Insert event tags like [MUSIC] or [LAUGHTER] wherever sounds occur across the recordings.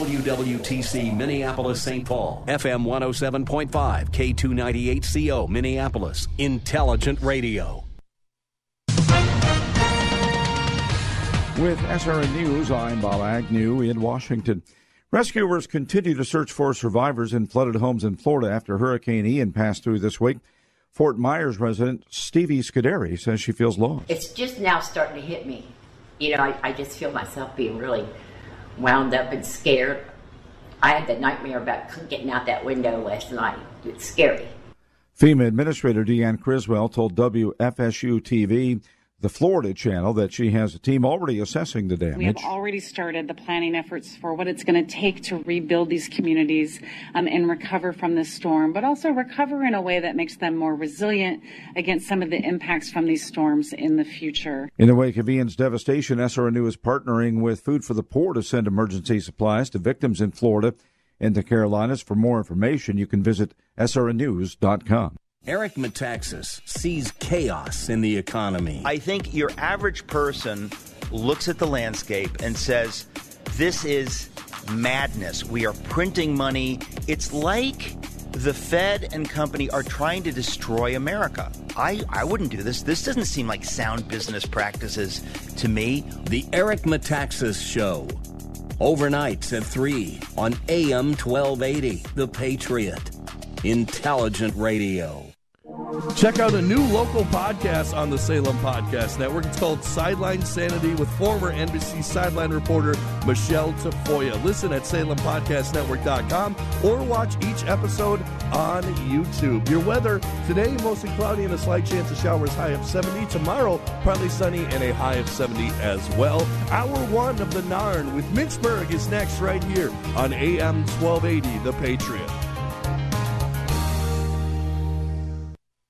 WWTC Minneapolis St. Paul, FM 107.5, K298CO Minneapolis, Intelligent Radio. With SRN News, I'm Bob Agnew in Washington. Rescuers continue to search for survivors in flooded homes in Florida after Hurricane Ian passed through this week. Fort Myers resident Stevie Scuderi says she feels lost. It's just now starting to hit me. You know, I, I just feel myself being really wound up and scared. I had the nightmare about getting out that window last night. It's scary. FEMA Administrator Deanne Criswell told WFSU TV the Florida channel that she has a team already assessing the damage. We have already started the planning efforts for what it's going to take to rebuild these communities um, and recover from this storm, but also recover in a way that makes them more resilient against some of the impacts from these storms in the future. In the wake of Ian's devastation, SRNU is partnering with Food for the Poor to send emergency supplies to victims in Florida and the Carolinas. For more information, you can visit srnnews.com. Eric Metaxas sees chaos in the economy. I think your average person looks at the landscape and says, This is madness. We are printing money. It's like the Fed and company are trying to destroy America. I, I wouldn't do this. This doesn't seem like sound business practices to me. The Eric Metaxas Show. Overnights at 3 on AM 1280, The Patriot. Intelligent Radio. Check out a new local podcast on the Salem Podcast Network. It's called Sideline Sanity with former NBC sideline reporter Michelle Tafoya. Listen at salempodcastnetwork.com or watch each episode on YouTube. Your weather today, mostly cloudy and a slight chance of showers, high of 70. Tomorrow, partly sunny and a high of 70 as well. Hour one of the Narn with Mitch Berg is next right here on AM 1280, The Patriot.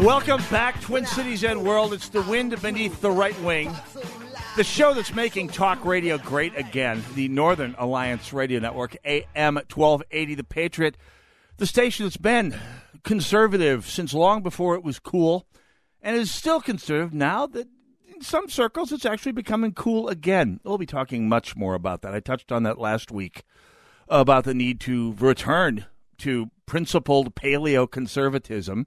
Welcome back, Twin Cities and World. It's the wind beneath the right wing. The show that's making talk radio great again, the Northern Alliance Radio Network, AM 1280, The Patriot, the station that's been conservative since long before it was cool and is still conservative now that in some circles it's actually becoming cool again. We'll be talking much more about that. I touched on that last week about the need to return to principled paleo conservatism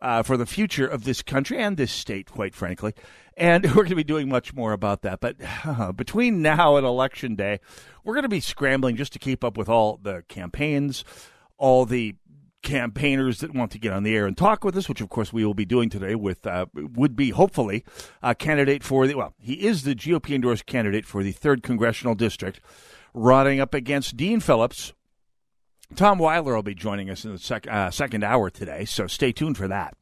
uh, for the future of this country and this state, quite frankly. And [LAUGHS] we're going to be doing much more about that. But uh, [SIGHS] between now and Election Day, we're going to be scrambling just to keep up with all the campaigns, all the campaigners that want to get on the air and talk with us, which of course we will be doing today with uh, would be hopefully a candidate for the well, he is the GOP endorsed candidate for the third congressional district, running up against Dean Phillips. Tom Weiler will be joining us in the sec- uh, second hour today, so stay tuned for that.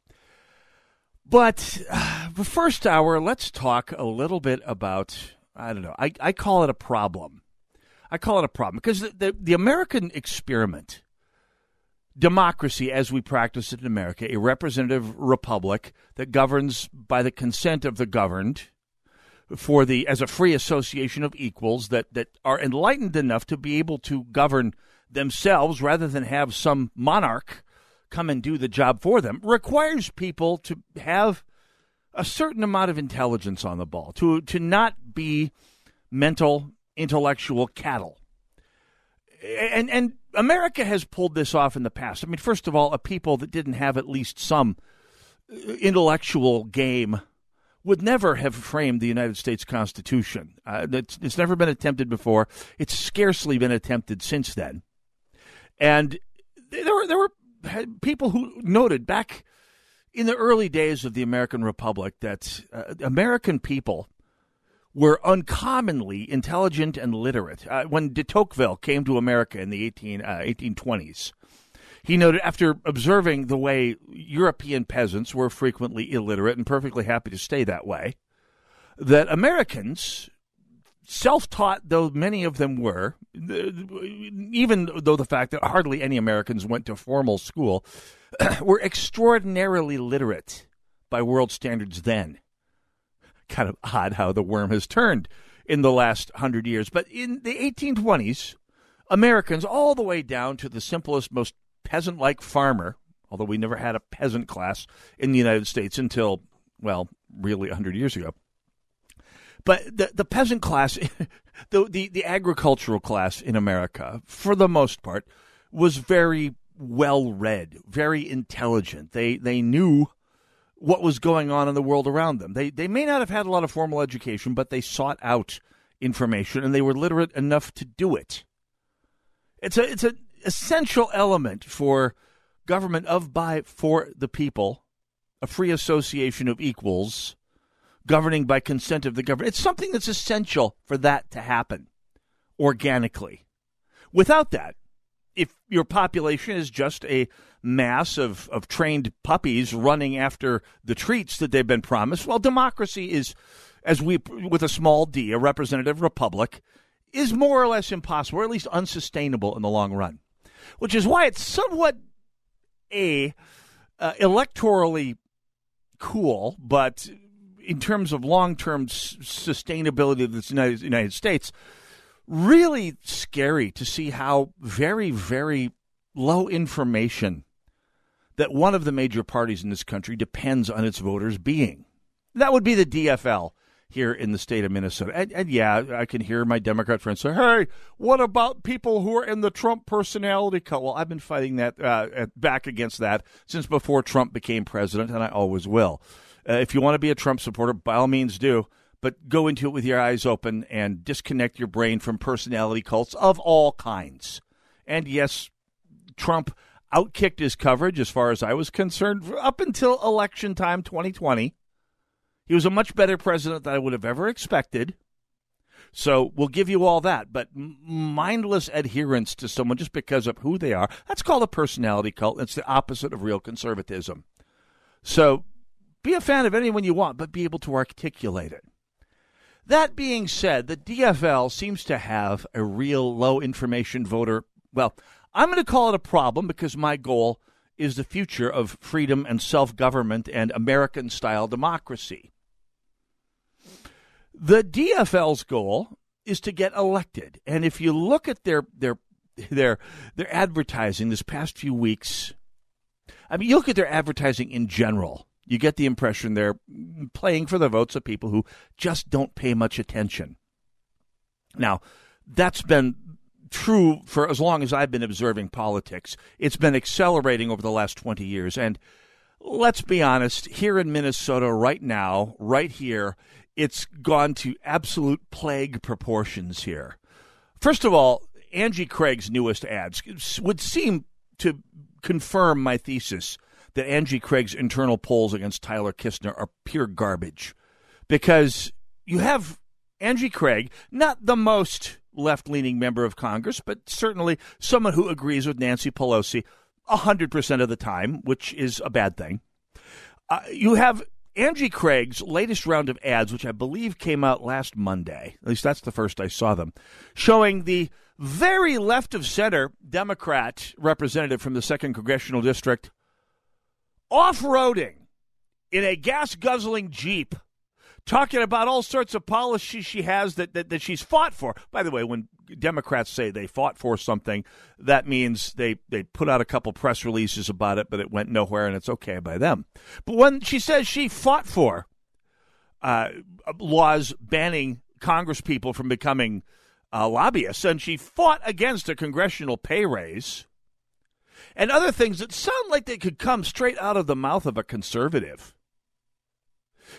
But uh, the first hour, let's talk a little bit about I don't know. I, I call it a problem. I call it a problem because the, the, the American experiment democracy as we practice it in America, a representative republic that governs by the consent of the governed for the as a free association of equals that, that are enlightened enough to be able to govern themselves rather than have some monarch come and do the job for them requires people to have a certain amount of intelligence on the ball to to not be mental intellectual cattle and and America has pulled this off in the past. I mean, first of all, a people that didn't have at least some intellectual game would never have framed the United States Constitution. Uh, it's, it's never been attempted before. It's scarcely been attempted since then. And there were there were people who noted back in the early days of the American Republic that uh, American people were uncommonly intelligent and literate. Uh, when de Tocqueville came to America in the 18, uh, 1820s, he noted after observing the way European peasants were frequently illiterate and perfectly happy to stay that way, that Americans, self taught though many of them were, even though the fact that hardly any Americans went to formal school, [CLEARS THROAT] were extraordinarily literate by world standards then. Kind of odd how the worm has turned in the last hundred years. But in the 1820s, Americans, all the way down to the simplest, most peasant like farmer, although we never had a peasant class in the United States until, well, really 100 years ago. But the, the peasant class, [LAUGHS] the, the, the agricultural class in America, for the most part, was very well read, very intelligent. They, they knew what was going on in the world around them. They, they may not have had a lot of formal education, but they sought out information and they were literate enough to do it. It's a, it's an essential element for government of, by, for the people, a free association of equals governing by consent of the government. It's something that's essential for that to happen organically. Without that, if your population is just a mass of, of trained puppies running after the treats that they've been promised, well, democracy is, as we, with a small d, a representative republic, is more or less impossible, or at least unsustainable in the long run. Which is why it's somewhat a uh, electorally cool, but in terms of long term s- sustainability of the United, United States, really scary to see how very, very low information that one of the major parties in this country depends on its voters being. That would be the DFL here in the state of Minnesota. And, and, yeah, I can hear my Democrat friends say, hey, what about people who are in the Trump personality cult? Well, I've been fighting that uh, back against that since before Trump became president, and I always will. Uh, if you want to be a Trump supporter, by all means do. But go into it with your eyes open and disconnect your brain from personality cults of all kinds. And yes, Trump outkicked his coverage as far as I was concerned up until election time 2020. He was a much better president than I would have ever expected. So we'll give you all that. But mindless adherence to someone just because of who they are, that's called a personality cult. It's the opposite of real conservatism. So be a fan of anyone you want, but be able to articulate it. That being said, the DFL seems to have a real low information voter. Well, I'm going to call it a problem because my goal is the future of freedom and self government and American style democracy. The DFL's goal is to get elected. And if you look at their their their their advertising this past few weeks, I mean you look at their advertising in general, you get the impression they're playing for the votes of people who just don't pay much attention. Now, that's been true for as long as I've been observing politics. It's been accelerating over the last 20 years. And let's be honest, here in Minnesota right now, right here, it's gone to absolute plague proportions here. First of all, Angie Craig's newest ads would seem to confirm my thesis that Angie Craig's internal polls against Tyler Kistner are pure garbage. Because you have Angie Craig, not the most left leaning member of Congress, but certainly someone who agrees with Nancy Pelosi 100% of the time, which is a bad thing. Uh, you have Angie Craig's latest round of ads, which I believe came out last Monday, at least that's the first I saw them, showing the very left of center Democrat representative from the 2nd Congressional District off roading in a gas guzzling Jeep talking about all sorts of policies she has that, that, that she's fought for. By the way, when Democrats say they fought for something, that means they, they put out a couple press releases about it, but it went nowhere and it's okay by them. But when she says she fought for uh, laws banning Congress people from becoming uh, lobbyists, and she fought against a congressional pay raise and other things that sound like they could come straight out of the mouth of a conservative.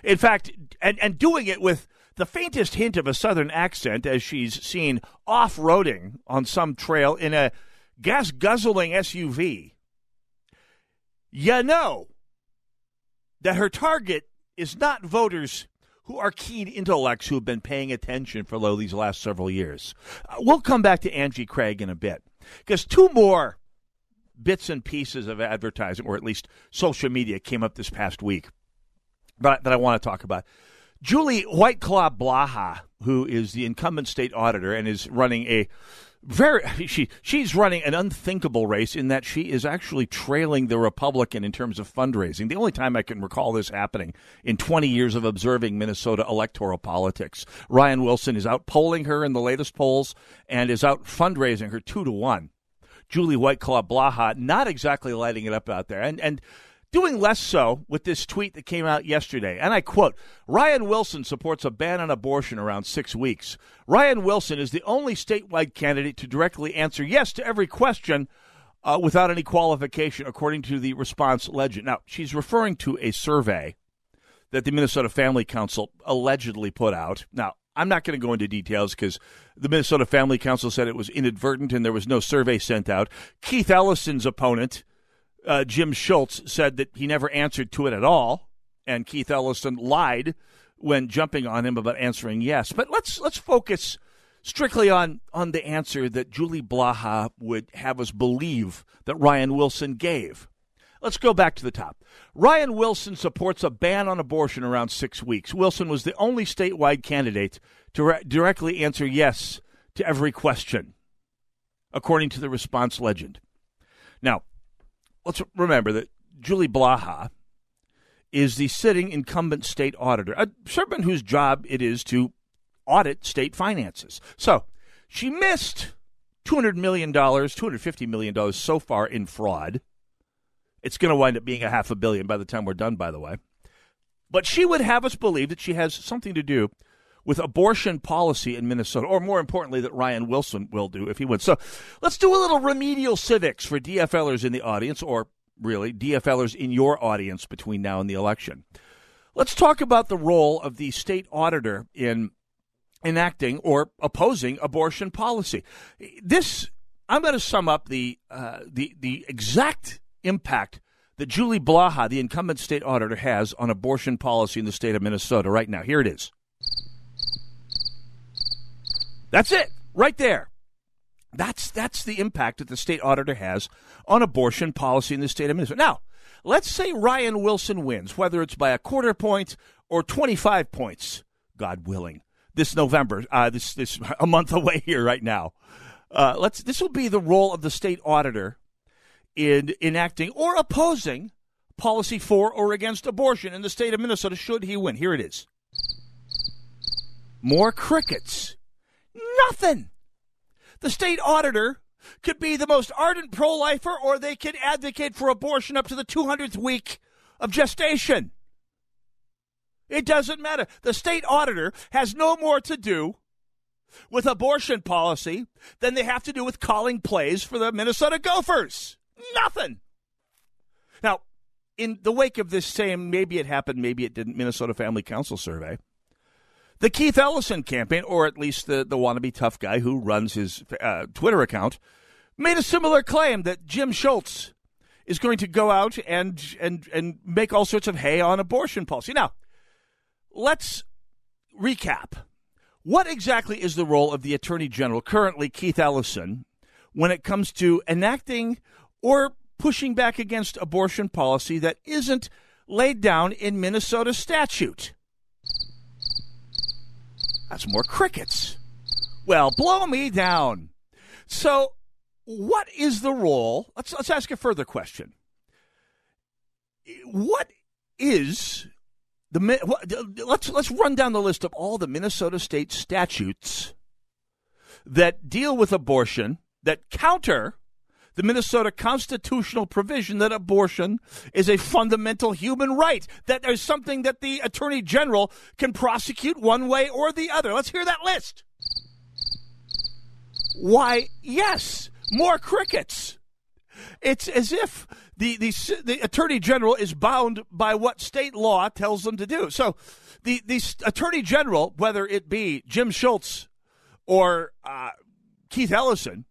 In fact, and, and doing it with the faintest hint of a southern accent as she's seen off roading on some trail in a gas guzzling SUV, you know that her target is not voters who are keen intellects who have been paying attention for these last several years. Uh, we'll come back to Angie Craig in a bit. Because two more bits and pieces of advertising, or at least social media, came up this past week that, that I want to talk about. Julie Whiteclaw Blaha, who is the incumbent state auditor and is running a very she she's running an unthinkable race in that she is actually trailing the Republican in terms of fundraising. The only time I can recall this happening in 20 years of observing Minnesota electoral politics. Ryan Wilson is out polling her in the latest polls and is out fundraising her 2 to 1. Julie Whiteclaw Blaha not exactly lighting it up out there. And and Doing less so with this tweet that came out yesterday. And I quote Ryan Wilson supports a ban on abortion around six weeks. Ryan Wilson is the only statewide candidate to directly answer yes to every question uh, without any qualification, according to the response legend. Now, she's referring to a survey that the Minnesota Family Council allegedly put out. Now, I'm not going to go into details because the Minnesota Family Council said it was inadvertent and there was no survey sent out. Keith Ellison's opponent uh, Jim Schultz said that he never answered to it at all, and Keith Ellison lied when jumping on him about answering yes. But let's let's focus strictly on on the answer that Julie Blaha would have us believe that Ryan Wilson gave. Let's go back to the top. Ryan Wilson supports a ban on abortion around six weeks. Wilson was the only statewide candidate to re- directly answer yes to every question, according to the response legend. Now, let's remember that Julie Blaha is the sitting incumbent state auditor, a servant whose job it is to audit state finances. So she missed $200 million, $250 million so far in fraud. It's going to wind up being a half a billion by the time we're done, by the way. But she would have us believe that she has something to do with abortion policy in Minnesota, or more importantly, that Ryan Wilson will do if he wins. So let's do a little remedial civics for DFLers in the audience, or really DFLers in your audience between now and the election. Let's talk about the role of the state auditor in enacting or opposing abortion policy. This I'm going to sum up the uh, the the exact impact that Julie Blaha, the incumbent state auditor, has on abortion policy in the state of Minnesota right now. Here it is. That's it, right there. That's that's the impact that the state auditor has on abortion policy in the state of Minnesota. Now, let's say Ryan Wilson wins, whether it's by a quarter point or 25 points, God willing, this November. Uh, this this a month [LAUGHS] away here right now. Uh, let's. This will be the role of the state auditor in enacting or opposing policy for or against abortion in the state of Minnesota. Should he win, here it is. More crickets Nothing. The state auditor could be the most ardent pro lifer, or they could advocate for abortion up to the 200th week of gestation. It doesn't matter. The state auditor has no more to do with abortion policy than they have to do with calling plays for the Minnesota Gophers. Nothing. Now, in the wake of this same, maybe it happened, maybe it didn't, Minnesota Family Council survey, the Keith Ellison campaign, or at least the, the wannabe tough guy who runs his uh, Twitter account, made a similar claim that Jim Schultz is going to go out and, and, and make all sorts of hay on abortion policy. Now, let's recap. What exactly is the role of the Attorney General, currently Keith Ellison, when it comes to enacting or pushing back against abortion policy that isn't laid down in Minnesota statute? That's more crickets. Well, blow me down. So, what is the role? Let's let's ask a further question. What is the let's let's run down the list of all the Minnesota state statutes that deal with abortion that counter the Minnesota constitutional provision that abortion is a fundamental human right, that there's something that the Attorney General can prosecute one way or the other. Let's hear that list. Why, yes, more crickets. It's as if the, the, the Attorney General is bound by what state law tells them to do. So the, the Attorney General, whether it be Jim Schultz or uh, Keith Ellison,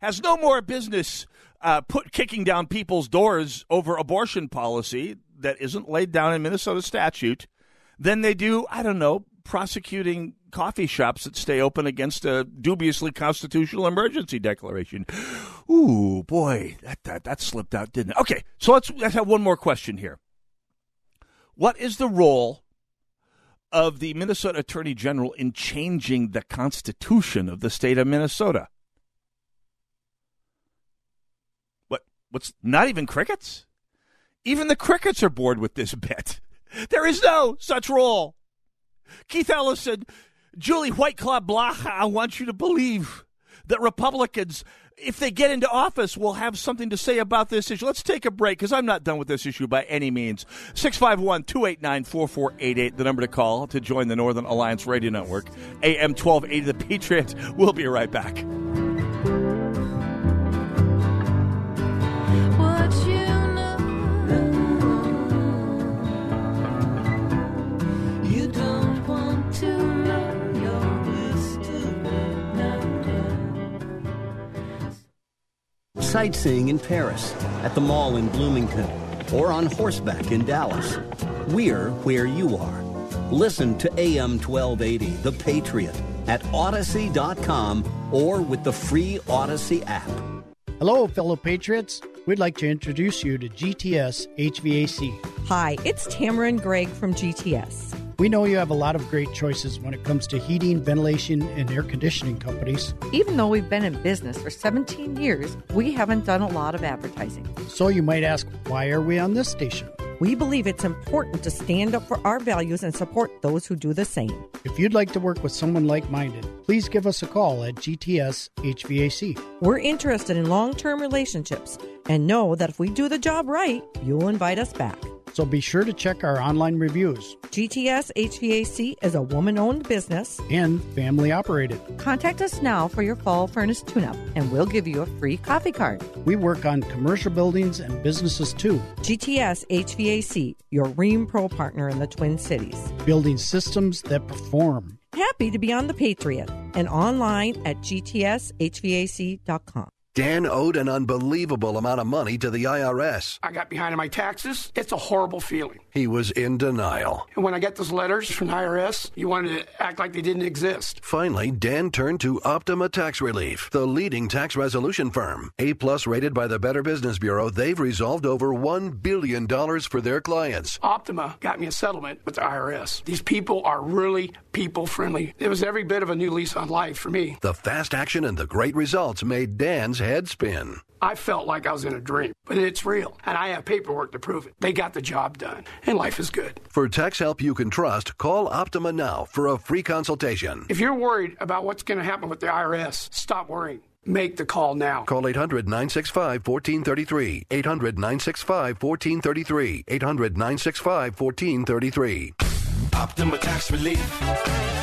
has no more business uh, put kicking down people's doors over abortion policy that isn't laid down in Minnesota statute than they do, I don't know, prosecuting coffee shops that stay open against a dubiously constitutional emergency declaration. Ooh, boy, that, that, that slipped out, didn't it? Okay, so let's, let's have one more question here. What is the role of the Minnesota Attorney General in changing the Constitution of the state of Minnesota? What? What's not even crickets? Even the crickets are bored with this [LAUGHS] bit. There is no such rule. Keith Ellison, Julie Whiteclaw Blaha, I want you to believe that Republicans, if they get into office, will have something to say about this issue. Let's take a break because I'm not done with this issue by any means. 651 289 4488, the number to call to join the Northern Alliance Radio Network. AM 1280, The Patriot. We'll be right back. Sightseeing in Paris, at the mall in Bloomington, or on horseback in Dallas. We're where you are. Listen to AM 1280, The Patriot, at Odyssey.com or with the free Odyssey app. Hello, fellow patriots. We'd like to introduce you to GTS HVAC. Hi, it's Tamara and Greg from GTS. We know you have a lot of great choices when it comes to heating, ventilation, and air conditioning companies. Even though we've been in business for 17 years, we haven't done a lot of advertising. So you might ask, why are we on this station? We believe it's important to stand up for our values and support those who do the same. If you'd like to work with someone like minded, please give us a call at GTS HVAC. We're interested in long term relationships and know that if we do the job right, you'll invite us back. So be sure to check our online reviews. GTS HVAC is a woman owned business and family operated. Contact us now for your fall furnace tune up, and we'll give you a free coffee card. We work on commercial buildings and businesses too. GTS HVAC, your Rheem Pro partner in the Twin Cities. Building systems that perform. Happy to be on the Patriot and online at gtshvac.com. Dan owed an unbelievable amount of money to the IRS. I got behind on my taxes. It's a horrible feeling. He was in denial. And when I get those letters from the IRS, you wanted to act like they didn't exist. Finally, Dan turned to Optima Tax Relief, the leading tax resolution firm. A plus rated by the Better Business Bureau, they've resolved over $1 billion for their clients. Optima got me a settlement with the IRS. These people are really people friendly. It was every bit of a new lease on life for me. The fast action and the great results made Dan's head spin. I felt like I was in a dream, but it's real, and I have paperwork to prove it. They got the job done, and life is good. For tax help you can trust, call Optima now for a free consultation. If you're worried about what's going to happen with the IRS, stop worrying. Make the call now. Call 800 965 1433. 800 965 1433. 800 965 1433. Optima Tax Relief.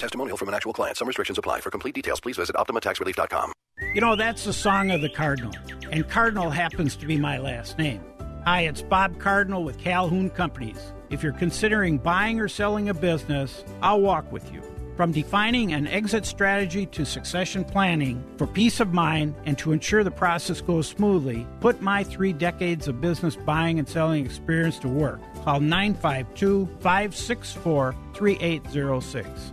Testimonial from an actual client. Some restrictions apply. For complete details, please visit OptimaTaxRelief.com. You know, that's the song of the Cardinal, and Cardinal happens to be my last name. Hi, it's Bob Cardinal with Calhoun Companies. If you're considering buying or selling a business, I'll walk with you. From defining an exit strategy to succession planning for peace of mind and to ensure the process goes smoothly, put my three decades of business buying and selling experience to work. Call 952 564 3806.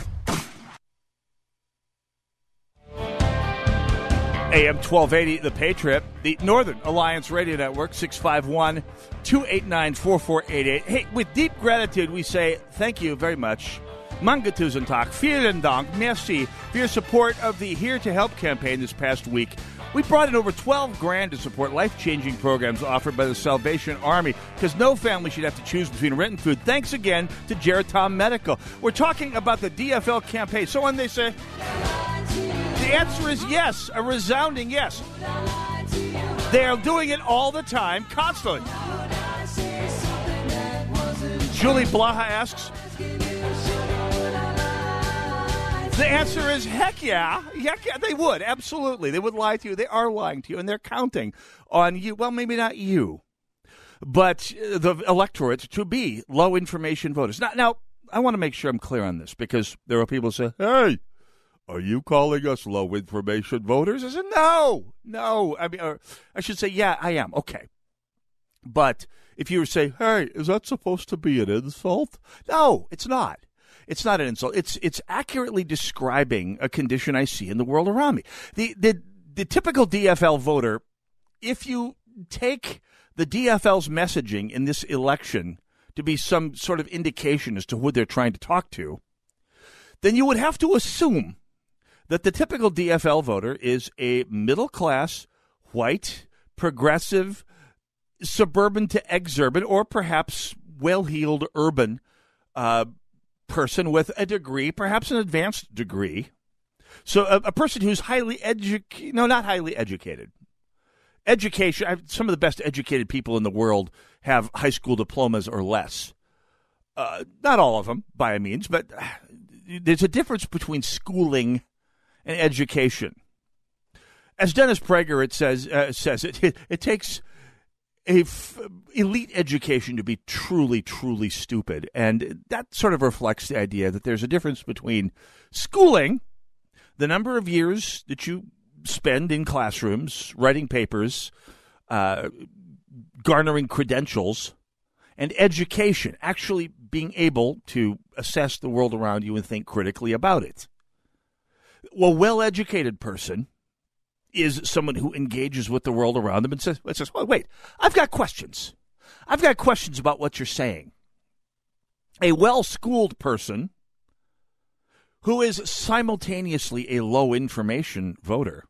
AM 1280, The Patriot, the Northern Alliance Radio Network, 651 289 4488. Hey, with deep gratitude, we say thank you very much. Mangatuzan Talk, vielen Dank, merci for your support of the Here to Help campaign this past week. We brought in over 12 grand to support life changing programs offered by the Salvation Army because no family should have to choose between rent and food. Thanks again to Geritom Medical. We're talking about the DFL campaign. So when they say, the answer is yes, a resounding yes. They are doing it all the time, constantly. Julie Blaha asks, The answer is heck yeah. Heck yeah, they would. Absolutely. They would lie to you. They are lying to you, and they're counting on you. Well, maybe not you, but uh, the electorate to be low information voters. Now, now I want to make sure I'm clear on this because there are people who say, hey, are you calling us low information voters? I said, no, no. I mean, I should say, yeah, I am. Okay. But if you say, hey, is that supposed to be an insult? No, it's not. It's not an insult. It's it's accurately describing a condition I see in the world around me. The the the typical DFL voter, if you take the DFL's messaging in this election to be some sort of indication as to who they're trying to talk to, then you would have to assume that the typical DFL voter is a middle class, white, progressive, suburban to exurban, or perhaps well heeled urban uh, person with a degree, perhaps an advanced degree. So a, a person who's highly educated, no, not highly educated. Education, some of the best educated people in the world have high school diplomas or less. Uh, not all of them, by a means, but there's a difference between schooling and education. As Dennis Prager it says uh, says it, it, it takes a f- elite education to be truly, truly stupid. And that sort of reflects the idea that there's a difference between schooling, the number of years that you spend in classrooms, writing papers, uh, garnering credentials, and education, actually being able to assess the world around you and think critically about it. Well, well educated person is someone who engages with the world around them and says, says well, wait, I've got questions. I've got questions about what you're saying. A well schooled person who is simultaneously a low information voter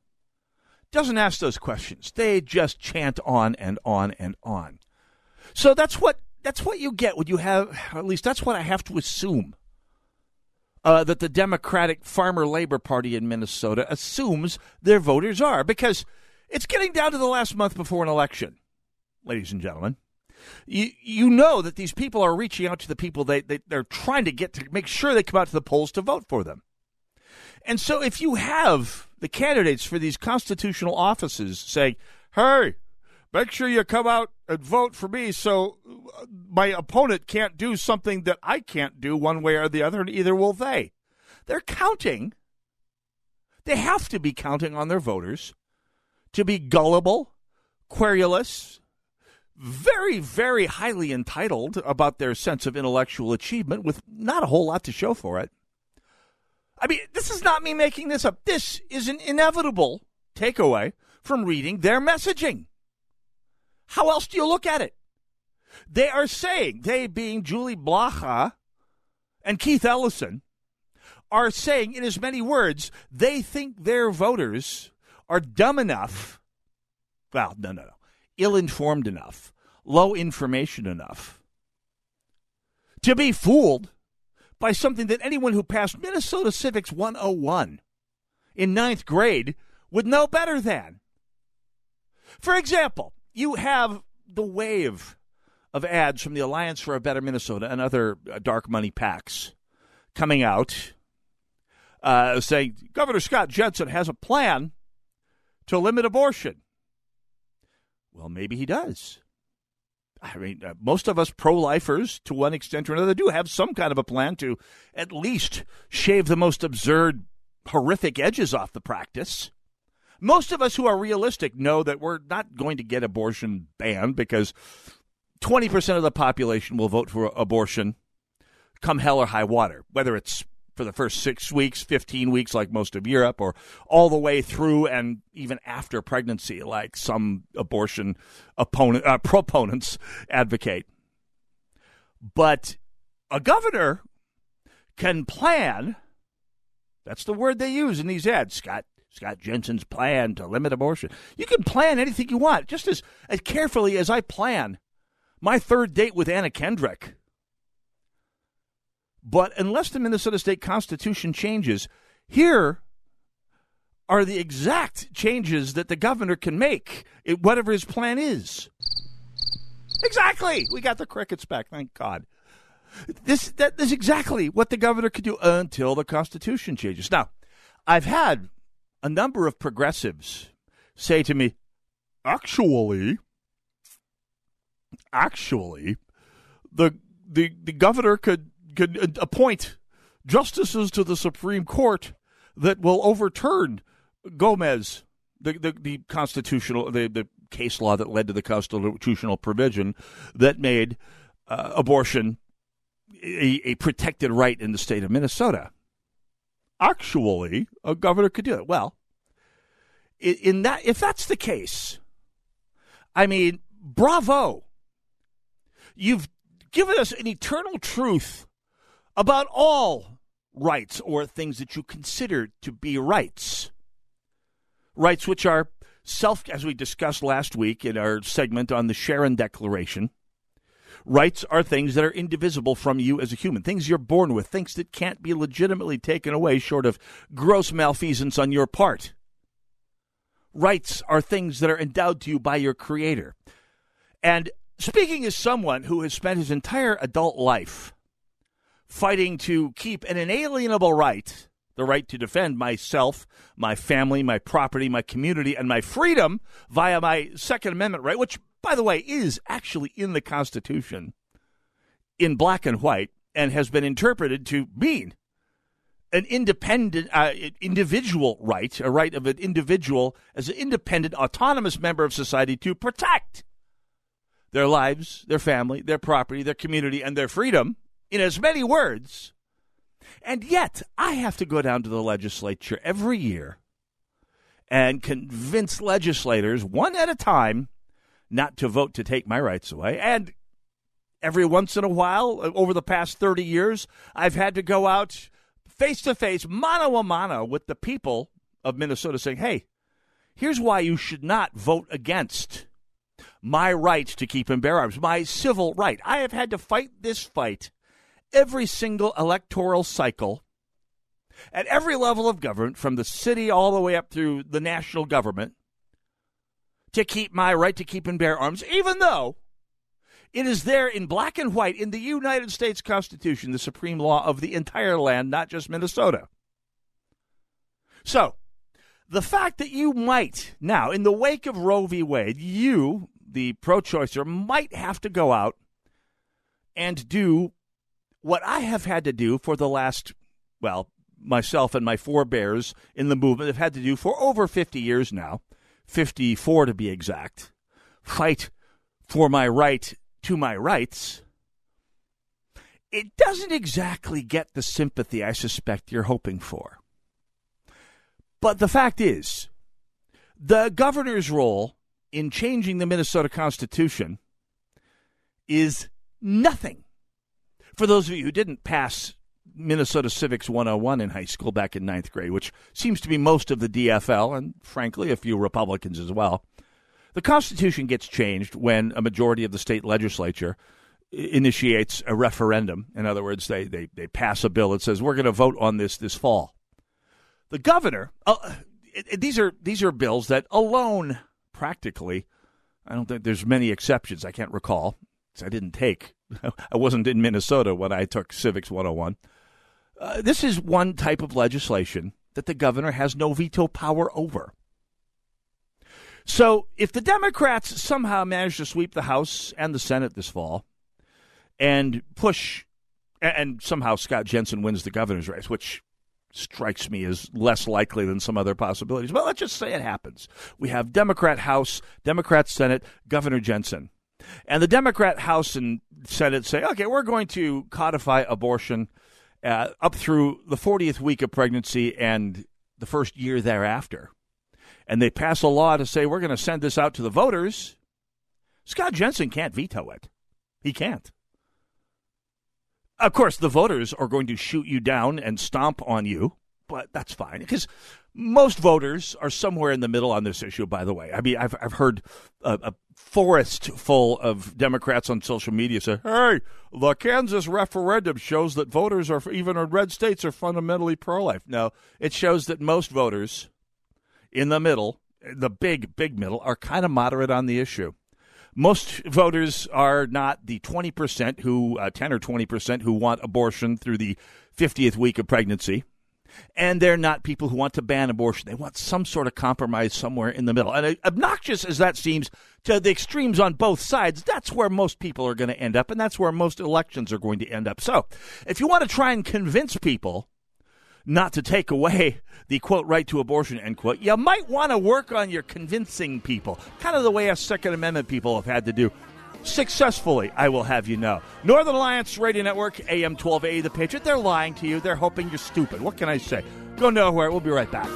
doesn't ask those questions. They just chant on and on and on. So that's what that's what you get when you have at least that's what I have to assume uh, that the Democratic Farmer Labor Party in Minnesota assumes their voters are because it's getting down to the last month before an election, ladies and gentlemen. You, you know that these people are reaching out to the people they, they, they're trying to get to make sure they come out to the polls to vote for them. And so if you have the candidates for these constitutional offices saying, hey, make sure you come out and vote for me so my opponent can't do something that I can't do one way or the other, and either will they. They're counting. They have to be counting on their voters to be gullible, querulous, very, very highly entitled about their sense of intellectual achievement with not a whole lot to show for it. I mean, this is not me making this up. This is an inevitable takeaway from reading their messaging. How else do you look at it? They are saying, they being Julie Blaha and Keith Ellison, are saying in as many words, they think their voters are dumb enough. Well, no, no, no. Ill informed enough, low information enough to be fooled by something that anyone who passed Minnesota Civics 101 in ninth grade would know better than. For example, you have the wave of ads from the Alliance for a Better Minnesota and other uh, dark money PACs coming out uh, saying Governor Scott Jensen has a plan to limit abortion. Well, maybe he does. I mean, uh, most of us pro lifers, to one extent or another, do have some kind of a plan to at least shave the most absurd, horrific edges off the practice. Most of us who are realistic know that we're not going to get abortion banned because 20% of the population will vote for abortion come hell or high water, whether it's for the first six weeks, 15 weeks, like most of Europe, or all the way through and even after pregnancy, like some abortion opponent, uh, proponents advocate. But a governor can plan. That's the word they use in these ads, Scott. Scott Jensen's plan to limit abortion. You can plan anything you want, just as, as carefully as I plan my third date with Anna Kendrick. But unless the Minnesota State Constitution changes, here are the exact changes that the governor can make, whatever his plan is. Exactly. We got the crickets back, thank God. This that is exactly what the governor could do until the Constitution changes. Now, I've had a number of progressives say to me, actually, actually, the the the governor could could appoint justices to the Supreme Court that will overturn Gomez, the the, the constitutional the, the case law that led to the constitutional provision that made uh, abortion a, a protected right in the state of Minnesota. Actually, a governor could do it. Well, in that if that's the case, I mean, bravo. You've given us an eternal truth about all rights or things that you consider to be rights. Rights which are self, as we discussed last week in our segment on the Sharon Declaration. Rights are things that are indivisible from you as a human, things you're born with, things that can't be legitimately taken away short of gross malfeasance on your part. Rights are things that are endowed to you by your Creator. And speaking as someone who has spent his entire adult life fighting to keep an inalienable right, the right to defend myself, my family, my property, my community, and my freedom via my Second Amendment right, which, by the way, is actually in the Constitution in black and white and has been interpreted to mean an independent uh, individual right, a right of an individual as an independent, autonomous member of society to protect their lives, their family, their property, their community, and their freedom in as many words. And yet, I have to go down to the legislature every year and convince legislators, one at a time, not to vote to take my rights away. And every once in a while, over the past 30 years, I've had to go out face to face, mano a mano, with the people of Minnesota saying, hey, here's why you should not vote against my right to keep and bear arms, my civil right. I have had to fight this fight every single electoral cycle at every level of government, from the city all the way up through the national government, to keep my right to keep and bear arms, even though it is there in black and white in the United States Constitution, the supreme law of the entire land, not just Minnesota. So, the fact that you might now, in the wake of Roe v. Wade, you, the pro choicer, might have to go out and do what I have had to do for the last, well, myself and my forebears in the movement have had to do for over 50 years now, 54 to be exact, fight for my right to my rights, it doesn't exactly get the sympathy I suspect you're hoping for. But the fact is, the governor's role in changing the Minnesota Constitution is nothing. For those of you who didn't pass Minnesota Civics 101 in high school back in ninth grade, which seems to be most of the DFL and, frankly, a few Republicans as well, the Constitution gets changed when a majority of the state legislature initiates a referendum. In other words, they, they, they pass a bill that says, we're going to vote on this this fall. The governor, uh, these are these are bills that alone, practically, I don't think there's many exceptions. I can't recall. I didn't take. I wasn't in Minnesota when I took Civics 101. Uh, this is one type of legislation that the governor has no veto power over. So if the Democrats somehow manage to sweep the House and the Senate this fall and push, and somehow Scott Jensen wins the governor's race, which strikes me as less likely than some other possibilities. But let's just say it happens. We have Democrat House, Democrat Senate, Governor Jensen. And the Democrat House and Senate say, okay, we're going to codify abortion uh, up through the 40th week of pregnancy and the first year thereafter and they pass a law to say we're going to send this out to the voters, Scott Jensen can't veto it. He can't. Of course, the voters are going to shoot you down and stomp on you, but that's fine because most voters are somewhere in the middle on this issue. By the way, I mean I've I've heard a, a forest full of Democrats on social media say, "Hey, the Kansas referendum shows that voters are even in red states are fundamentally pro-life." No, it shows that most voters in the middle, the big, big middle, are kind of moderate on the issue. Most voters are not the 20% who, uh, 10 or 20% who want abortion through the 50th week of pregnancy. And they're not people who want to ban abortion. They want some sort of compromise somewhere in the middle. And uh, obnoxious as that seems to the extremes on both sides, that's where most people are going to end up. And that's where most elections are going to end up. So if you want to try and convince people not to take away the quote right to abortion end quote you might want to work on your convincing people kind of the way us second amendment people have had to do successfully i will have you know. Northern alliance radio network am 1280 the patriot. They're lying to you. They're hoping you're stupid. What can i say? Go nowhere. We'll be right back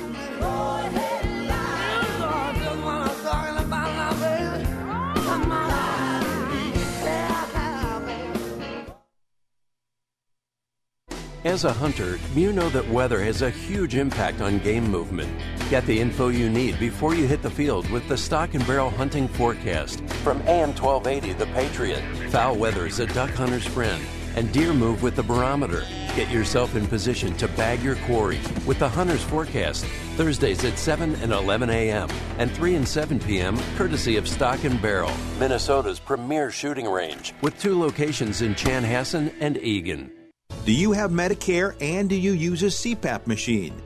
As a hunter, you know that weather has a huge impact on game movement. Get the info you need before you hit the field with the Stock and Barrel Hunting Forecast from AM 1280 The Patriot. Foul weather is a duck hunter's friend, and deer move with the barometer. Get yourself in position to bag your quarry with the Hunter's Forecast, Thursdays at 7 and 11 a.m. and 3 and 7 p.m., courtesy of Stock and Barrel, Minnesota's premier shooting range, with two locations in Chanhassen and Eagan. Do you have Medicare and do you use a CPAP machine?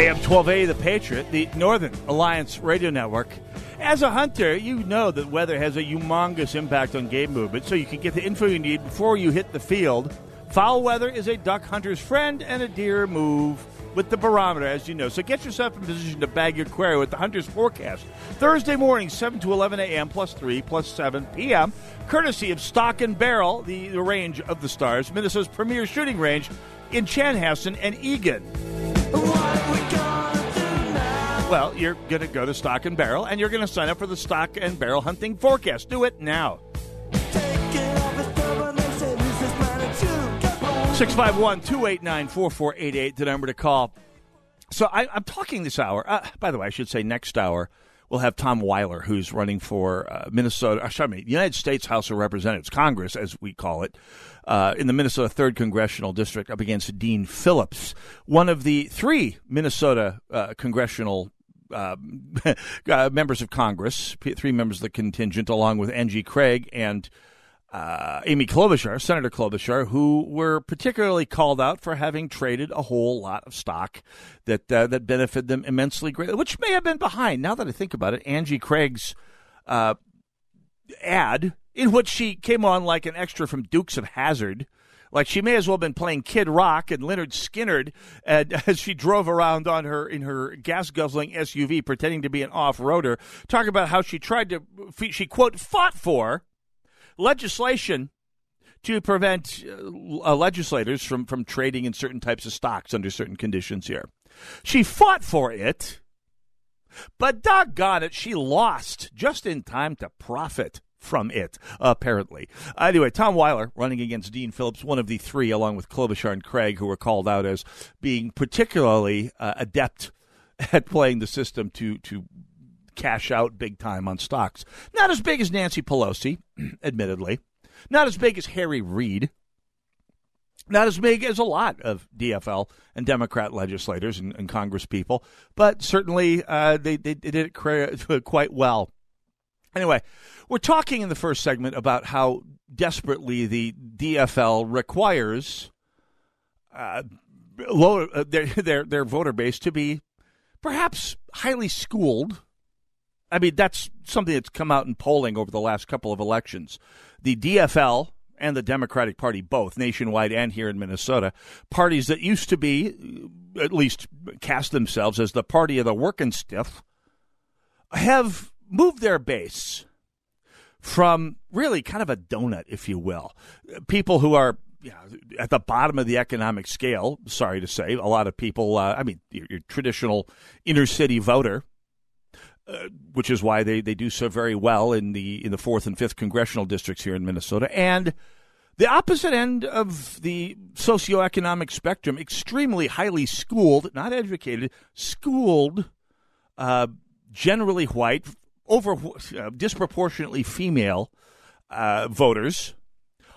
AM 1280, The Patriot, the Northern Alliance Radio Network. As a hunter, you know that weather has a humongous impact on game movement, so you can get the info you need before you hit the field. Foul weather is a duck hunter's friend, and a deer move with the barometer, as you know. So get yourself in position to bag your quarry with the hunter's forecast. Thursday morning, 7 to 11 a.m., plus 3, plus 7 p.m., courtesy of Stock and Barrel, the, the range of the stars, Minnesota's premier shooting range in Chanhassen and Eagan. Well, you're going to go to Stock and Barrel and you're going to sign up for the Stock and Barrel hunting forecast. Do it now. 651 289 4488, the number to call. So I, am talking this hour. Uh, by the way, I should say next hour we'll have Tom Weiler, who's running for uh, Minnesota, uh, sorry, United States House of Representatives, Congress, as we call it, uh, in the Minnesota 3rd Congressional District up against Dean Phillips, one of the three Minnesota uh, congressional uh, [LAUGHS] uh, members of Congress, three members of the contingent, along with Angie Craig and uh, Amy Klobuchar, Senator Klobuchar, who were particularly called out for having traded a whole lot of stock that uh, that benefited them immensely greatly, which may have been behind. Now that I think about it, Angie Craig's uh, ad in which she came on like an extra from Dukes of Hazzard. Like she may as well have been playing Kid Rock and Lynyrd Skynyrd and, [LAUGHS] as she drove around on her in her gas guzzling SUV, pretending to be an off roader. Talking about how she tried to, she quote fought for legislation to prevent uh, legislators from from trading in certain types of stocks under certain conditions. Here, she fought for it, but doggone it, she lost just in time to profit from it, apparently. Anyway, Tom Weiler running against Dean Phillips, one of the three, along with Klobuchar and Craig, who were called out as being particularly uh, adept at playing the system to to cash out big time on stocks. Not as big as Nancy Pelosi, [CLEARS THROAT] admittedly. Not as big as Harry Reid. Not as big as a lot of DFL and Democrat legislators and, and Congress people, but certainly uh, they, they, they did it [LAUGHS] quite well. Anyway, we're talking in the first segment about how desperately the DFL requires uh, low, uh, their, [LAUGHS] their their voter base to be perhaps highly schooled. I mean, that's something that's come out in polling over the last couple of elections. The DFL and the Democratic Party, both nationwide and here in Minnesota, parties that used to be, at least cast themselves as the party of the working stiff, have moved their base from really kind of a donut, if you will. People who are you know, at the bottom of the economic scale, sorry to say, a lot of people, uh, I mean, your, your, traditional inner city voter, which is why they, they do so very well in the in the fourth and fifth congressional districts here in Minnesota, and the opposite end of the socioeconomic spectrum, extremely highly schooled, not educated, schooled, uh, generally white, over uh, disproportionately female uh, voters,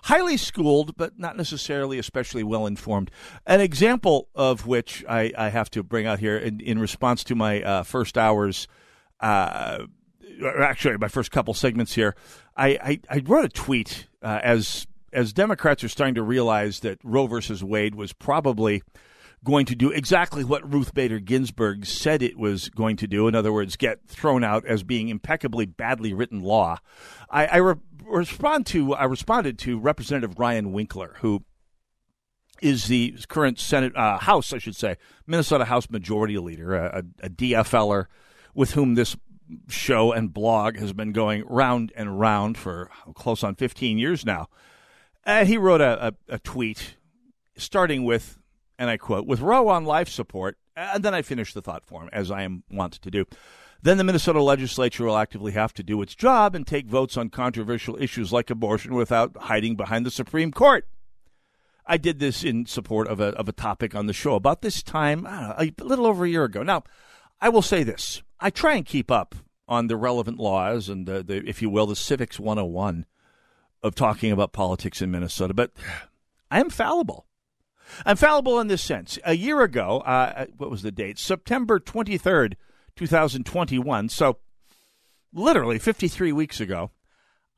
highly schooled, but not necessarily especially well informed. An example of which I, I, have to bring out here in, in response to my uh, first hours, uh, actually my first couple segments here. I, I, I wrote a tweet uh, as as Democrats are starting to realize that Roe versus Wade was probably going to do exactly what Ruth Bader Ginsburg said it was going to do. In other words, get thrown out as being impeccably badly written law. I, I re- respond to I responded to Representative Ryan Winkler, who is the current Senate uh, House, I should say, Minnesota House Majority Leader, a, a DFLer with whom this show and blog has been going round and round for close on 15 years now. Uh, he wrote a, a, a tweet starting with and I quote, with Roe on life support, and then I finish the thought for him, as I am wont to do. Then the Minnesota legislature will actively have to do its job and take votes on controversial issues like abortion without hiding behind the Supreme Court. I did this in support of a, of a topic on the show about this time, know, a little over a year ago. Now, I will say this I try and keep up on the relevant laws and, the, the, if you will, the Civics 101 of talking about politics in Minnesota, but I am fallible. I'm fallible in this sense. A year ago, uh, what was the date? September 23rd, 2021. So, literally 53 weeks ago,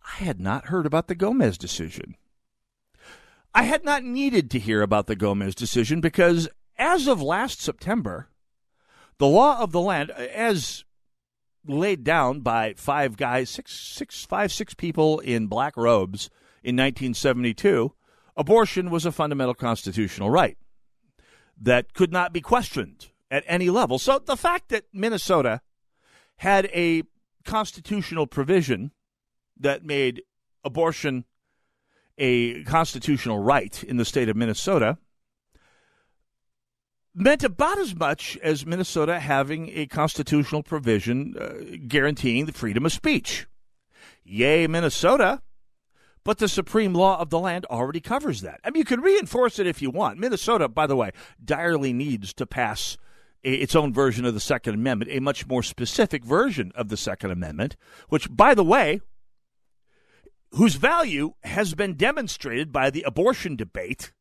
I had not heard about the Gomez decision. I had not needed to hear about the Gomez decision because as of last September, the law of the land, as laid down by five guys, six, six, five, six people in black robes in 1972, abortion was a fundamental constitutional right that could not be questioned at any level. So the fact that Minnesota had a constitutional provision that made abortion a constitutional right in the state of Minnesota meant about as much as Minnesota having a constitutional provision uh, guaranteeing the freedom of speech. Yay, Minnesota. But the supreme law of the land already covers that. I mean, you can reinforce it if you want. Minnesota, by the way, direly needs to pass a, its own version of the Second Amendment, a much more specific version of the Second Amendment, which, by the way, whose value has been demonstrated by the abortion debate.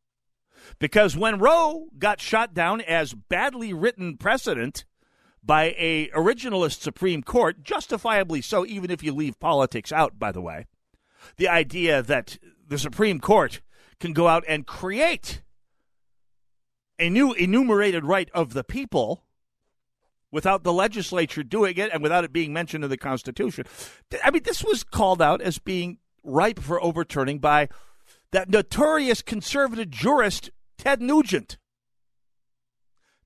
Because when Roe got shot down as badly written precedent by a originalist Supreme Court, justifiably so, even if you leave politics out, by the way. The idea that the Supreme Court can go out and create a new enumerated right of the people without the legislature doing it and without it being mentioned in the Constitution. I mean, this was called out as being ripe for overturning by that notorious conservative jurist, Ted Nugent.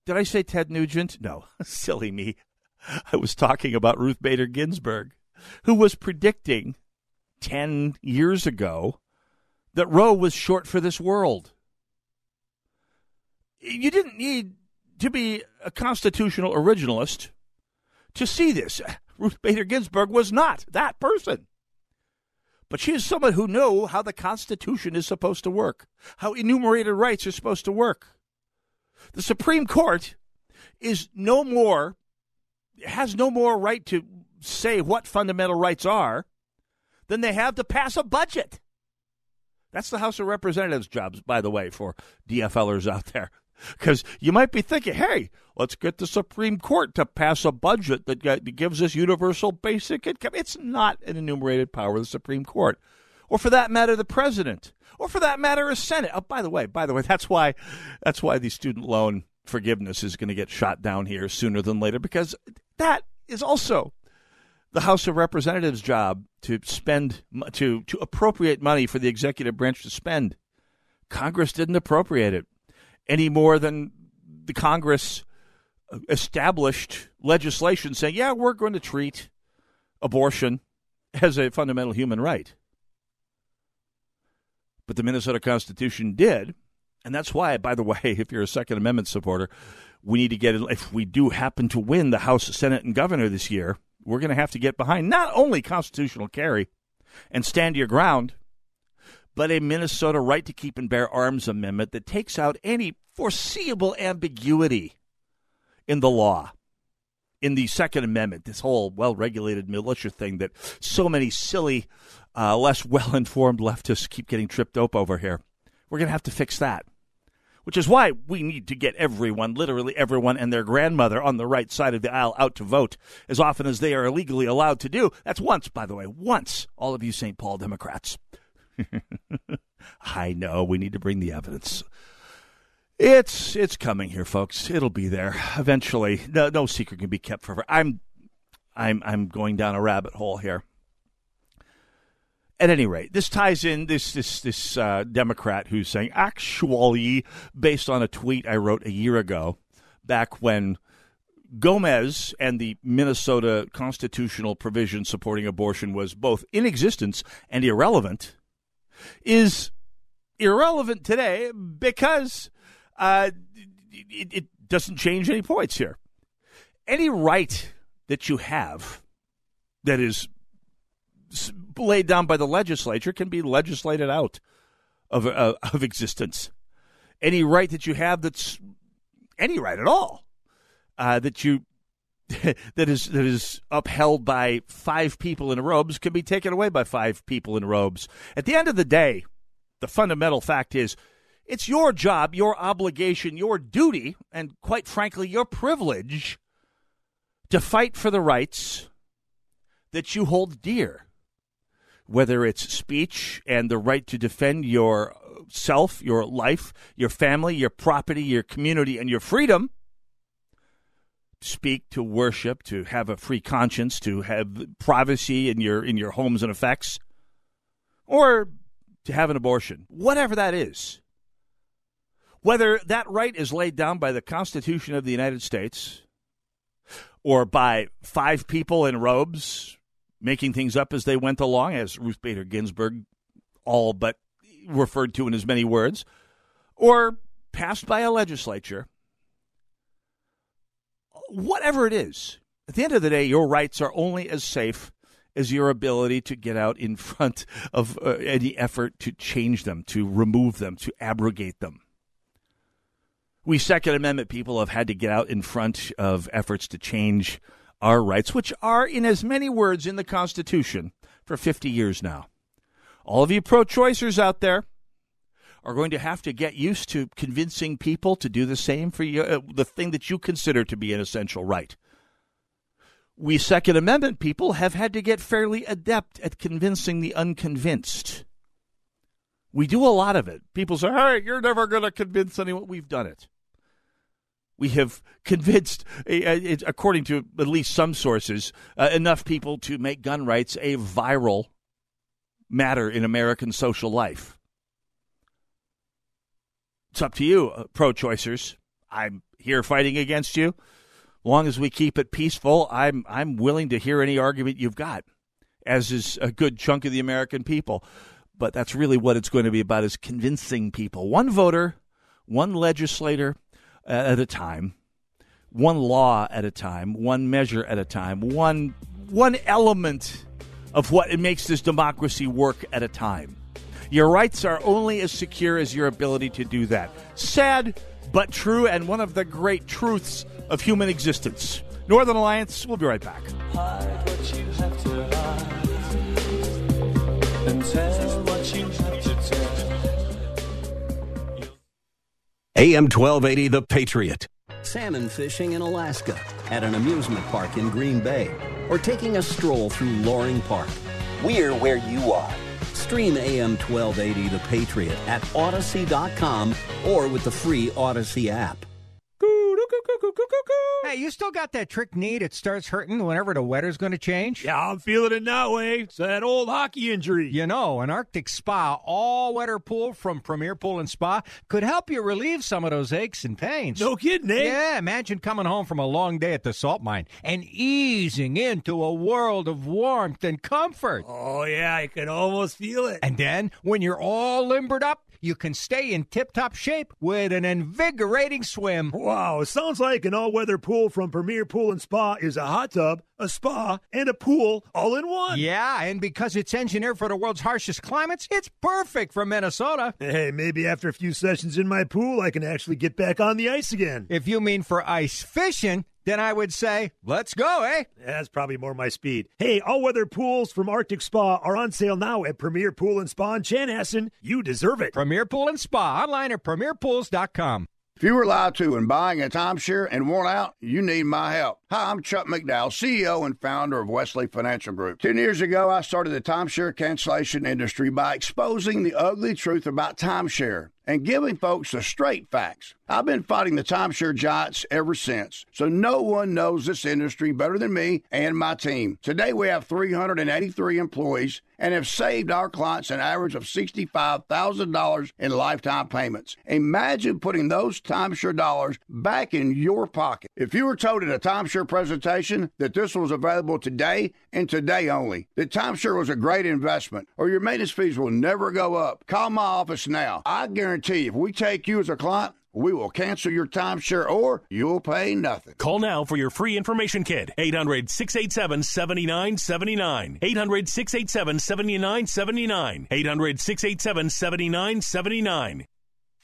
Did I say Ted Nugent? No, [LAUGHS] silly me. I was talking about Ruth Bader Ginsburg, who was predicting 10 years ago that Roe was short for this world. You didn't need to be a constitutional originalist to see this. Ruth Bader Ginsburg was not that person. But she is someone who knew how the Constitution is supposed to work, how enumerated rights are supposed to work. The Supreme Court is no more, has no more right to say what fundamental rights are than they have to pass a budget. That's the House of Representatives' jobs, by the way, for DFLers out there. Because you might be thinking, hey, let's get the Supreme Court to pass a budget that gives us universal basic income. It's not an enumerated power of the Supreme Court. Or for that matter, the president. Or for that matter, a Senate. Oh, by the way, by the way, that's why that's why the student loan forgiveness is going to get shot down here sooner than later, because that is also the House of Representatives' job to spend to to appropriate money for the executive branch to spend. Congress didn't appropriate it any more than the Congress established legislation saying, "Yeah, we're going to treat abortion as a fundamental human right." But the Minnesota Constitution did, and that's why, by the [LAUGHS] way, if you're a Second Amendment supporter, we need to get if we do happen to win the House, Senate, and Governor this year, we're going to have to get behind not only constitutional carry and stand your ground, but a Minnesota right to keep and bear arms amendment that takes out any foreseeable ambiguity in the law. In the Second Amendment, this whole well regulated militia thing that so many silly, uh, less well informed leftists keep getting tripped up over here. We're going to have to fix that which is why we need to get everyone, literally everyone, and their grandmother on the right side of the aisle out to vote as often as they are legally allowed to do. That's once, by the way, once, all of you St. Paul Democrats. [LAUGHS] I know we need to bring the evidence. It's it's coming here, folks. It'll be there eventually. No, no secret can be kept forever. I'm I'm I'm going down a rabbit hole here. At any rate, this ties in this this this uh, Democrat who's saying actually, based on a tweet I wrote a year ago, back when Gomez and the Minnesota constitutional provision supporting abortion was both in existence and irrelevant, is irrelevant today because uh, it, it doesn't change any points here. Any right that you have that is laid down by the legislature can be legislated out of uh, of existence. Any right that you have that's any right at all uh, that you [LAUGHS] that is that is upheld by five people in robes can be taken away by five people in robes. At the end of the day, the fundamental fact is it's your job, your obligation, your duty, and quite frankly, your privilege to fight for the rights that you hold dear whether it's speech and the right to defend yourself, your life, your family, your property, your community, and your freedom. Speak, to worship, to have a free conscience, to have privacy in your in your homes and effects, or to have an abortion, whatever that is. Whether that right is laid down by the Constitution of the United States or by five people in robes making things up as they went along, as Ruth Bader Ginsburg all but referred to in as many words, or passed by a legislature. Whatever it is, at the end of the day, your rights are only as safe as your ability to get out in [LAUGHS] front of uh, any effort to change them, to remove them, to abrogate them. We Second Amendment people have had to get out in front of efforts to change our rights, which are in as many words in the Constitution for 50 years now. All of you pro choicers out there are going to have to get used to convincing people to do the same for you, uh, the thing that you consider to be an essential right. we Second Amendment people have had to get fairly adept at convincing the unconvinced. We do a lot of it. People say, hey, you're never going to convince anyone. We've done it. We have convinced, according to at least some sources, uh, enough people to make gun rights a viral matter in American social life. It's up to you, uh, pro choicers. I'm here fighting against you. Long as we keep it peaceful, I'm I'm willing to hear any argument you've got, as is a good chunk of the American people. But that's really what it's going to be about: is convincing people, one voter, one legislator uh, at a time, one law at a time, one measure at a time, one one element of what it makes this democracy work at a time. Your rights are only as secure as your ability to do that. Sad, but true, and one of the great truths of human existence. Northern Alliance, we'll be right back. AM 1280 The Patriot. Salmon fishing in Alaska, at an amusement park in Green Bay, or taking a stroll through Loring Park. We're where you are. Stream AM 1280 The Patriot at Odyssey.com or with the free Odyssey app. Hey, you still got that trick knee that starts hurting whenever the weather's going to change? Yeah, I'm feeling it that way. It's that old hockey injury. You know, an Arctic Spa all weather pool from Premier Pool and Spa could help you relieve some of those aches and pains. No kidding, eh? Yeah, imagine coming home from a long day at the salt mine and easing into a world of warmth and comfort. Oh, yeah, I can almost feel it. And then, when you're all limbered up, you can stay in tip top shape with an invigorating swim. Wow, sounds like an all weather pool from Premier Pool and Spa is a hot tub, a spa, and a pool all in one. Yeah, and because it's engineered for the world's harshest climates, it's perfect for Minnesota. Hey, maybe after a few sessions in my pool, I can actually get back on the ice again. If you mean for ice fishing, then I would say, let's go, eh? That's probably more my speed. Hey, all weather pools from Arctic Spa are on sale now at Premier Pool and Spa in Chanhassen. You deserve it. Premier Pool and Spa, online at premierpools.com. If you were lied to when buying a timeshare and want out, you need my help. Hi, I'm Chuck McDowell, CEO and founder of Wesley Financial Group. Ten years ago, I started the timeshare cancellation industry by exposing the ugly truth about timeshare and giving folks the straight facts. I've been fighting the timeshare giants ever since, so no one knows this industry better than me and my team. Today we have 383 employees and have saved our clients an average of $65,000 in lifetime payments. Imagine putting those timeshare dollars back in your pocket. If you were told at a timeshare presentation that this was available today and today only, The timeshare was a great investment or your maintenance fees will never go up, call my office now. I guarantee if we take you as a client, we will cancel your timeshare or you'll pay nothing. Call now for your free information kit. 800 687 7979. 800 687 7979. 800 687 7979.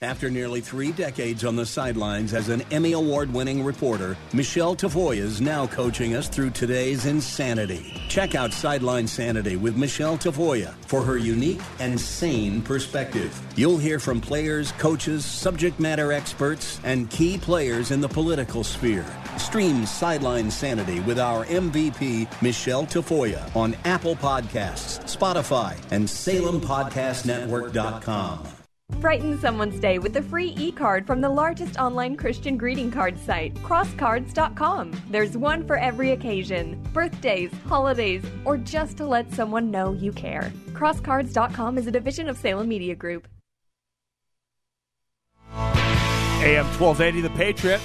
After nearly three decades on the sidelines as an Emmy Award winning reporter, Michelle Tafoya is now coaching us through today's insanity. Check out Sideline Sanity with Michelle Tafoya for her unique and sane perspective. You'll hear from players, coaches, subject matter experts, and key players in the political sphere. Stream Sideline Sanity with our MVP, Michelle Tafoya, on Apple Podcasts, Spotify, and SalemPodcastNetwork.com. Brighten someone's day with a free e-card from the largest online Christian greeting card site, crosscards.com. There's one for every occasion. Birthdays, holidays, or just to let someone know you care. Crosscards.com is a division of Salem Media Group. AM 1280, The Patriot.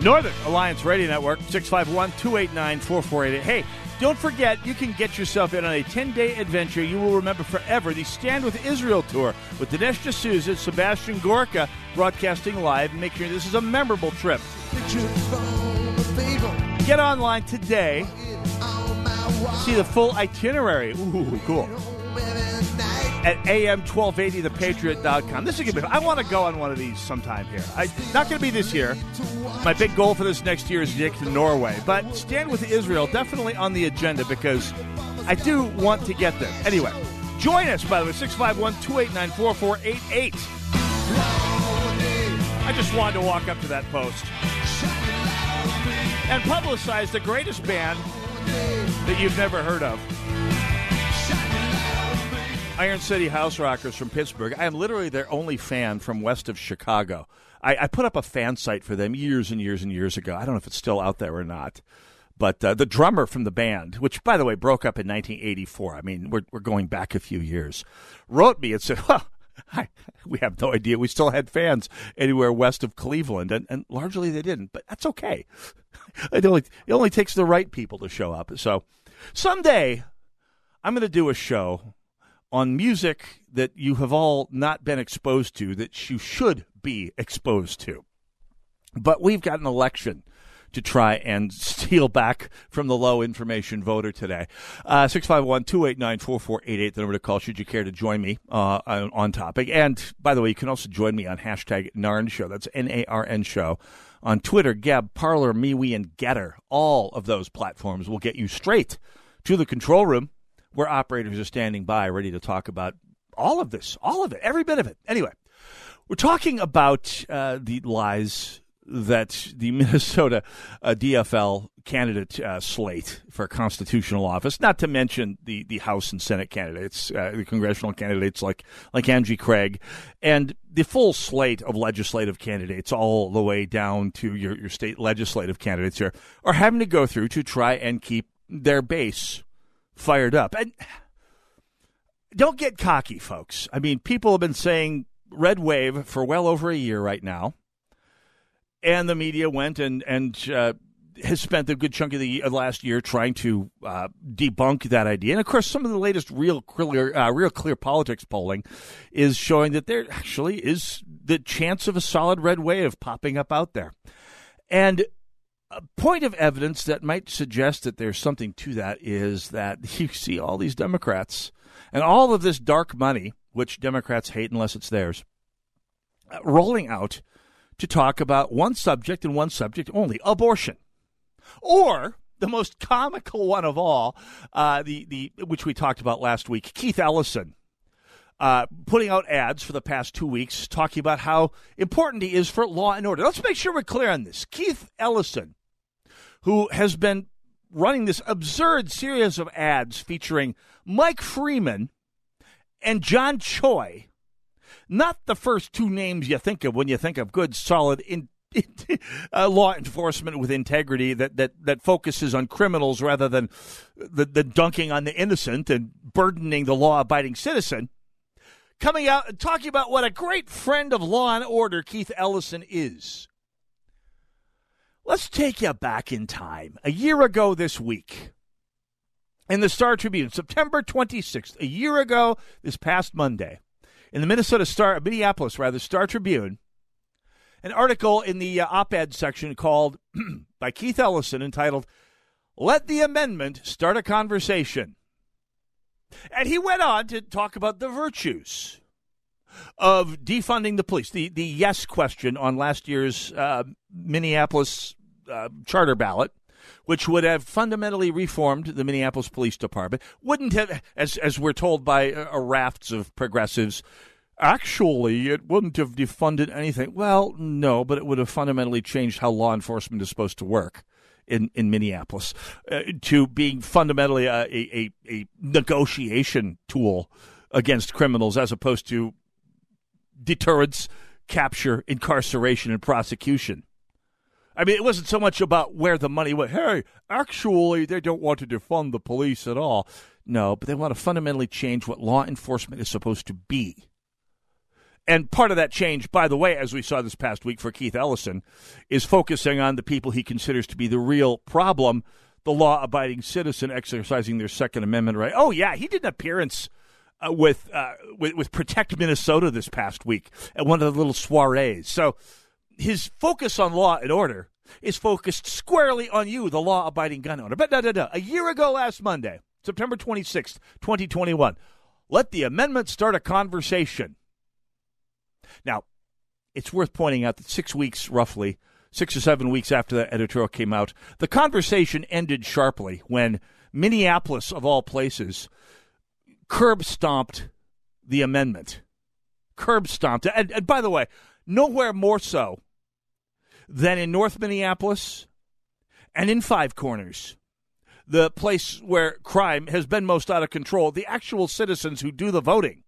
Northern Alliance Radio Network, 651 289 4488. Hey, don't forget, you can get yourself in on a 10 day adventure you will remember forever the Stand with Israel tour with Dinesh D'Souza, Sebastian Gorka, broadcasting live, and make sure this is a memorable trip. Get online today. See the full itinerary. Ooh, cool. At am1280thepatriot.com. This is gonna be. I want to go on one of these sometime here. I not going to be this year. My big goal for this next year is get to Norway, but stand with Israel definitely on the agenda because I do want to get there. Anyway, join us by the way 651-289-4488. I just wanted to walk up to that post. and publicize the greatest band that you've never heard of. Iron City Houserockers from Pittsburgh. I am literally their only fan from west of Chicago. I, I put up a fan site for them years and years and years ago. I don't know if it's still out there or not. But uh, the drummer from the band, which by the way broke up in 1984, I mean we're we're going back a few years, wrote me and said, [LAUGHS] "Well, I, we have no idea. We still had fans anywhere west of Cleveland, and, and largely they didn't. But that's okay. [LAUGHS] It only it only takes the right people to show up. So someday I'm going to do a show on music that you have all not been exposed to that you should be exposed to. But we've got an election to try and [LAUGHS] steal back from the low information voter today. Uh, 651 289 4488, the number to call should you care to join me uh, on, on topic. And by the way, you can also join me on hashtag NARN Show. That's N A R N Show. On Twitter, Gab, Parler, MeWe, and Gettr. All of those platforms will get you straight to the control room where operators are standing by ready to talk about all of this, all of it, every bit of it. Anyway, we're talking about uh, the lies that the [LAUGHS] Minnesota uh, DFL candidate uh, slate for constitutional office, not to mention the, the House and Senate candidates, uh, the congressional candidates like like Angie Craig, and the full slate of legislative candidates, all the way down to your, your state legislative candidates here, are having to go through to try and keep their base fired up. And don't get cocky, folks. I mean, people have been saying red wave for well over a year right now and the media went and and uh, has spent a good chunk of the last year trying to uh, debunk that idea. And of course, some of the latest real clear, uh, real clear politics polling is showing that there actually is the chance of a solid red wave popping up out there. And a point of evidence that might suggest that there's something to that is that [LAUGHS] you see all these Democrats and all of this dark money, which Democrats hate unless it's theirs, rolling out to talk about one subject and one subject only abortion. Or the most comical one of all, uh, the, the which we talked about last week, Keith Ellison. Uh, putting out ads for the past two weeks talking about how important he is for law and order. Let's make sure we're clear on this. Keith Ellison, who has been running this absurd series of ads featuring Mike Freeman and John Choi, not the first two names you think of when you think of good, solid in, [LAUGHS] uh, law enforcement with integrity that, that, that focuses on criminals rather than the, the dunking on the innocent and burdening the law abiding citizen. Coming out and talking about what a great friend of law and order Keith Ellison is. Let's take you back in time. A year ago this week, in the Star Tribune, September 26th, a year ago this past Monday, in the Minnesota Star, Minneapolis rather, Star Tribune, an article in the uh, op-ed section called [CLEARS THROAT] by Keith Ellison entitled "Let the Amendment Start a Conversation," and he went on to talk about the virtues of defunding the police. The the yes question on last year's uh, Minneapolis uh, charter ballot which would have fundamentally reformed the Minneapolis Police Department, wouldn't have, as as we're told by a, a rafts of progressives, actually it wouldn't have defunded anything. Well, no, but it would have fundamentally changed how law enforcement is supposed to work. In, in Minneapolis, uh, to being fundamentally a, a, a negotiation tool against criminals as opposed to deterrence, capture, incarceration, and prosecution. I mean, it wasn't so much about where the money went. Hey, actually, they don't want to defund the police at all. No, but they want to fundamentally change what law enforcement is supposed to be. And part of that change, by the way, as we saw this past week for Keith Ellison, is focusing on the people he considers to be the real problem the law abiding citizen exercising their Second Amendment right. Oh, yeah, he did an appearance. Uh, with, uh, with with Protect Minnesota this past week at one of the little soirees. So his focus on law and order is focused squarely on you, the law abiding gun owner. But da, da, da. a year ago last Monday, September 26th, 2021, let the amendment start a conversation. Now, it's worth pointing out that six weeks, roughly, six or seven weeks after that editorial came out, the conversation ended sharply when Minneapolis, of all places, curb stomped the amendment. Curb stomped. And, and by the way, nowhere more so than in North Minneapolis and in Five Corners, the place where crime has been most out of control, the actual citizens who do the voting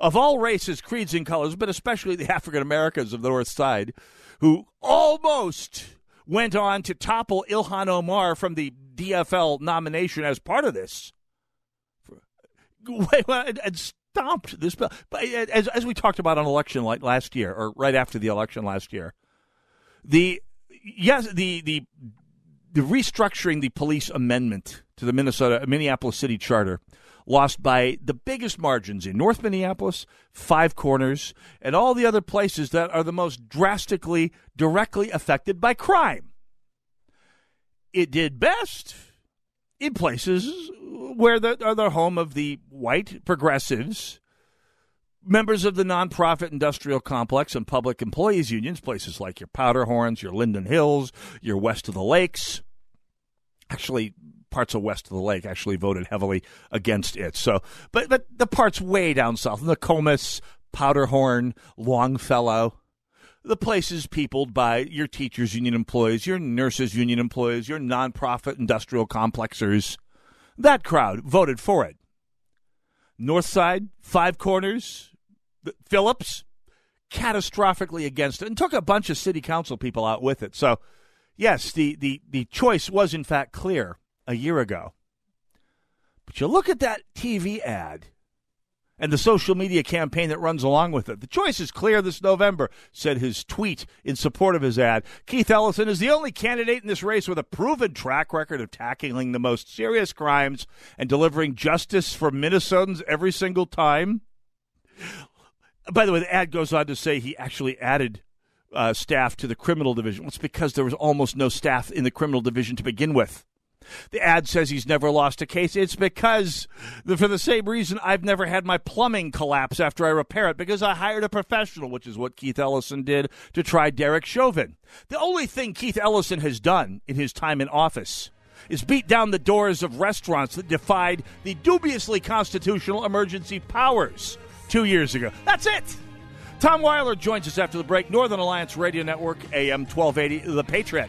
of all races, creeds, and colors, but especially the African Americans of the North Side, who almost went on to topple Ilhan Omar from the DFL nomination as part of this. [LAUGHS] And stomped this bill. But uh, as, as we talked about on election like last year, or right after the election last year, the yes, the the the restructuring the police amendment to the Minnesota Minneapolis City Charter lost by the biggest margins in North Minneapolis, Five Corners, and all the other places that are the most drastically directly affected by crime. It did best in places where the, are the home of the white progressives, members of the nonprofit industrial complex and public employees unions, places like your Powderhorns, your Linden Hills, your West of the Lakes. Actually, parts of west of the lake actually voted heavily against it. So, but but the parts way down south, Nokomis, Powderhorn, Longfellow, the places peopled by your teachers union employees, your nurses union employees, your nonprofit industrial complexers, that crowd voted for it. North Side, Five Corners, Phillips, catastrophically against it, and took a bunch of city council people out with it. So, yes, the, the, the choice was in fact clear a year ago. But you look at that TV ad and the social media campaign that runs along with it. The choice is clear this November, said his tweet in support of his ad. Keith Ellison is the only candidate in this race with a proven track record of tackling the most serious crimes and delivering justice for Minnesotans every single time. By the way, the ad goes on to say he actually added uh, staff to the criminal division. Well, it's because there was almost no staff in the criminal division to begin with. The ad says he's never lost a case. It's because, for the same reason, I've never had my plumbing collapse after I repair it because I hired a professional, which is what Keith Ellison did to try Derek Chauvin. The only thing Keith Ellison has done in his time in office is beat down the doors of restaurants that defied the dubiously constitutional emergency powers two years ago. That's it. Tom Weiler joins us after the break. Northern Alliance Radio Network, AM 1280, The Patriot.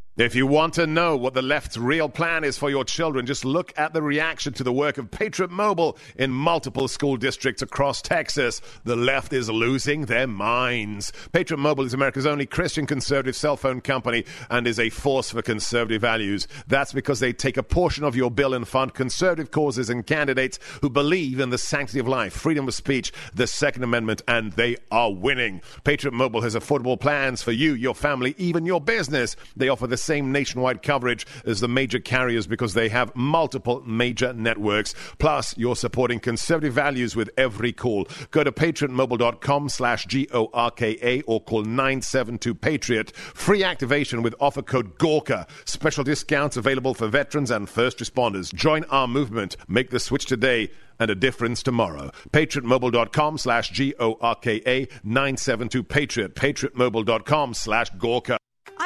If you want to know what the left's real plan is for your children, just look at the reaction to the work of Patriot Mobile in multiple school districts across Texas. The left is losing their minds. Patriot Mobile is America's only Christian conservative cell phone company and is a force for conservative values. That's because they take a portion of your bill and fund conservative causes and candidates who believe in the sanctity of life, freedom of speech, the Second Amendment, and they are winning. Patriot Mobile has affordable plans for you, your family, even your business. They offer the same nationwide coverage as the major carriers because they have multiple major networks. Plus, you're supporting conservative values with every call. Go to patriotmobile.com slash G-O-R-K-A or call 972-PATRIOT. Free activation with offer code GORKA. Special discounts available for veterans and first responders. Join our movement. Make the switch today and a difference tomorrow. PatriotMobile.com slash G-O-R-K-A 972-PATRIOT. PatriotMobile.com slash Gorka.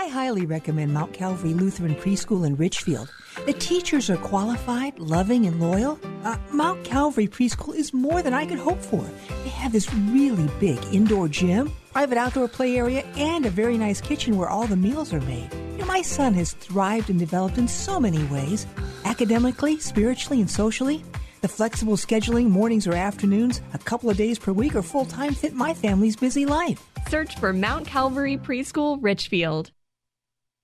I highly recommend Mount Calvary Lutheran Preschool in Richfield. The teachers are qualified, loving, and loyal. Uh, Mount Calvary Preschool is more than I could hope for. They have this really big indoor gym, private outdoor play area, and a very nice kitchen where all the meals are made. You know, my son has thrived and developed in so many ways academically, spiritually, and socially. The flexible scheduling, mornings or afternoons, a couple of days per week, or full time fit my family's busy life. Search for Mount Calvary Preschool Richfield.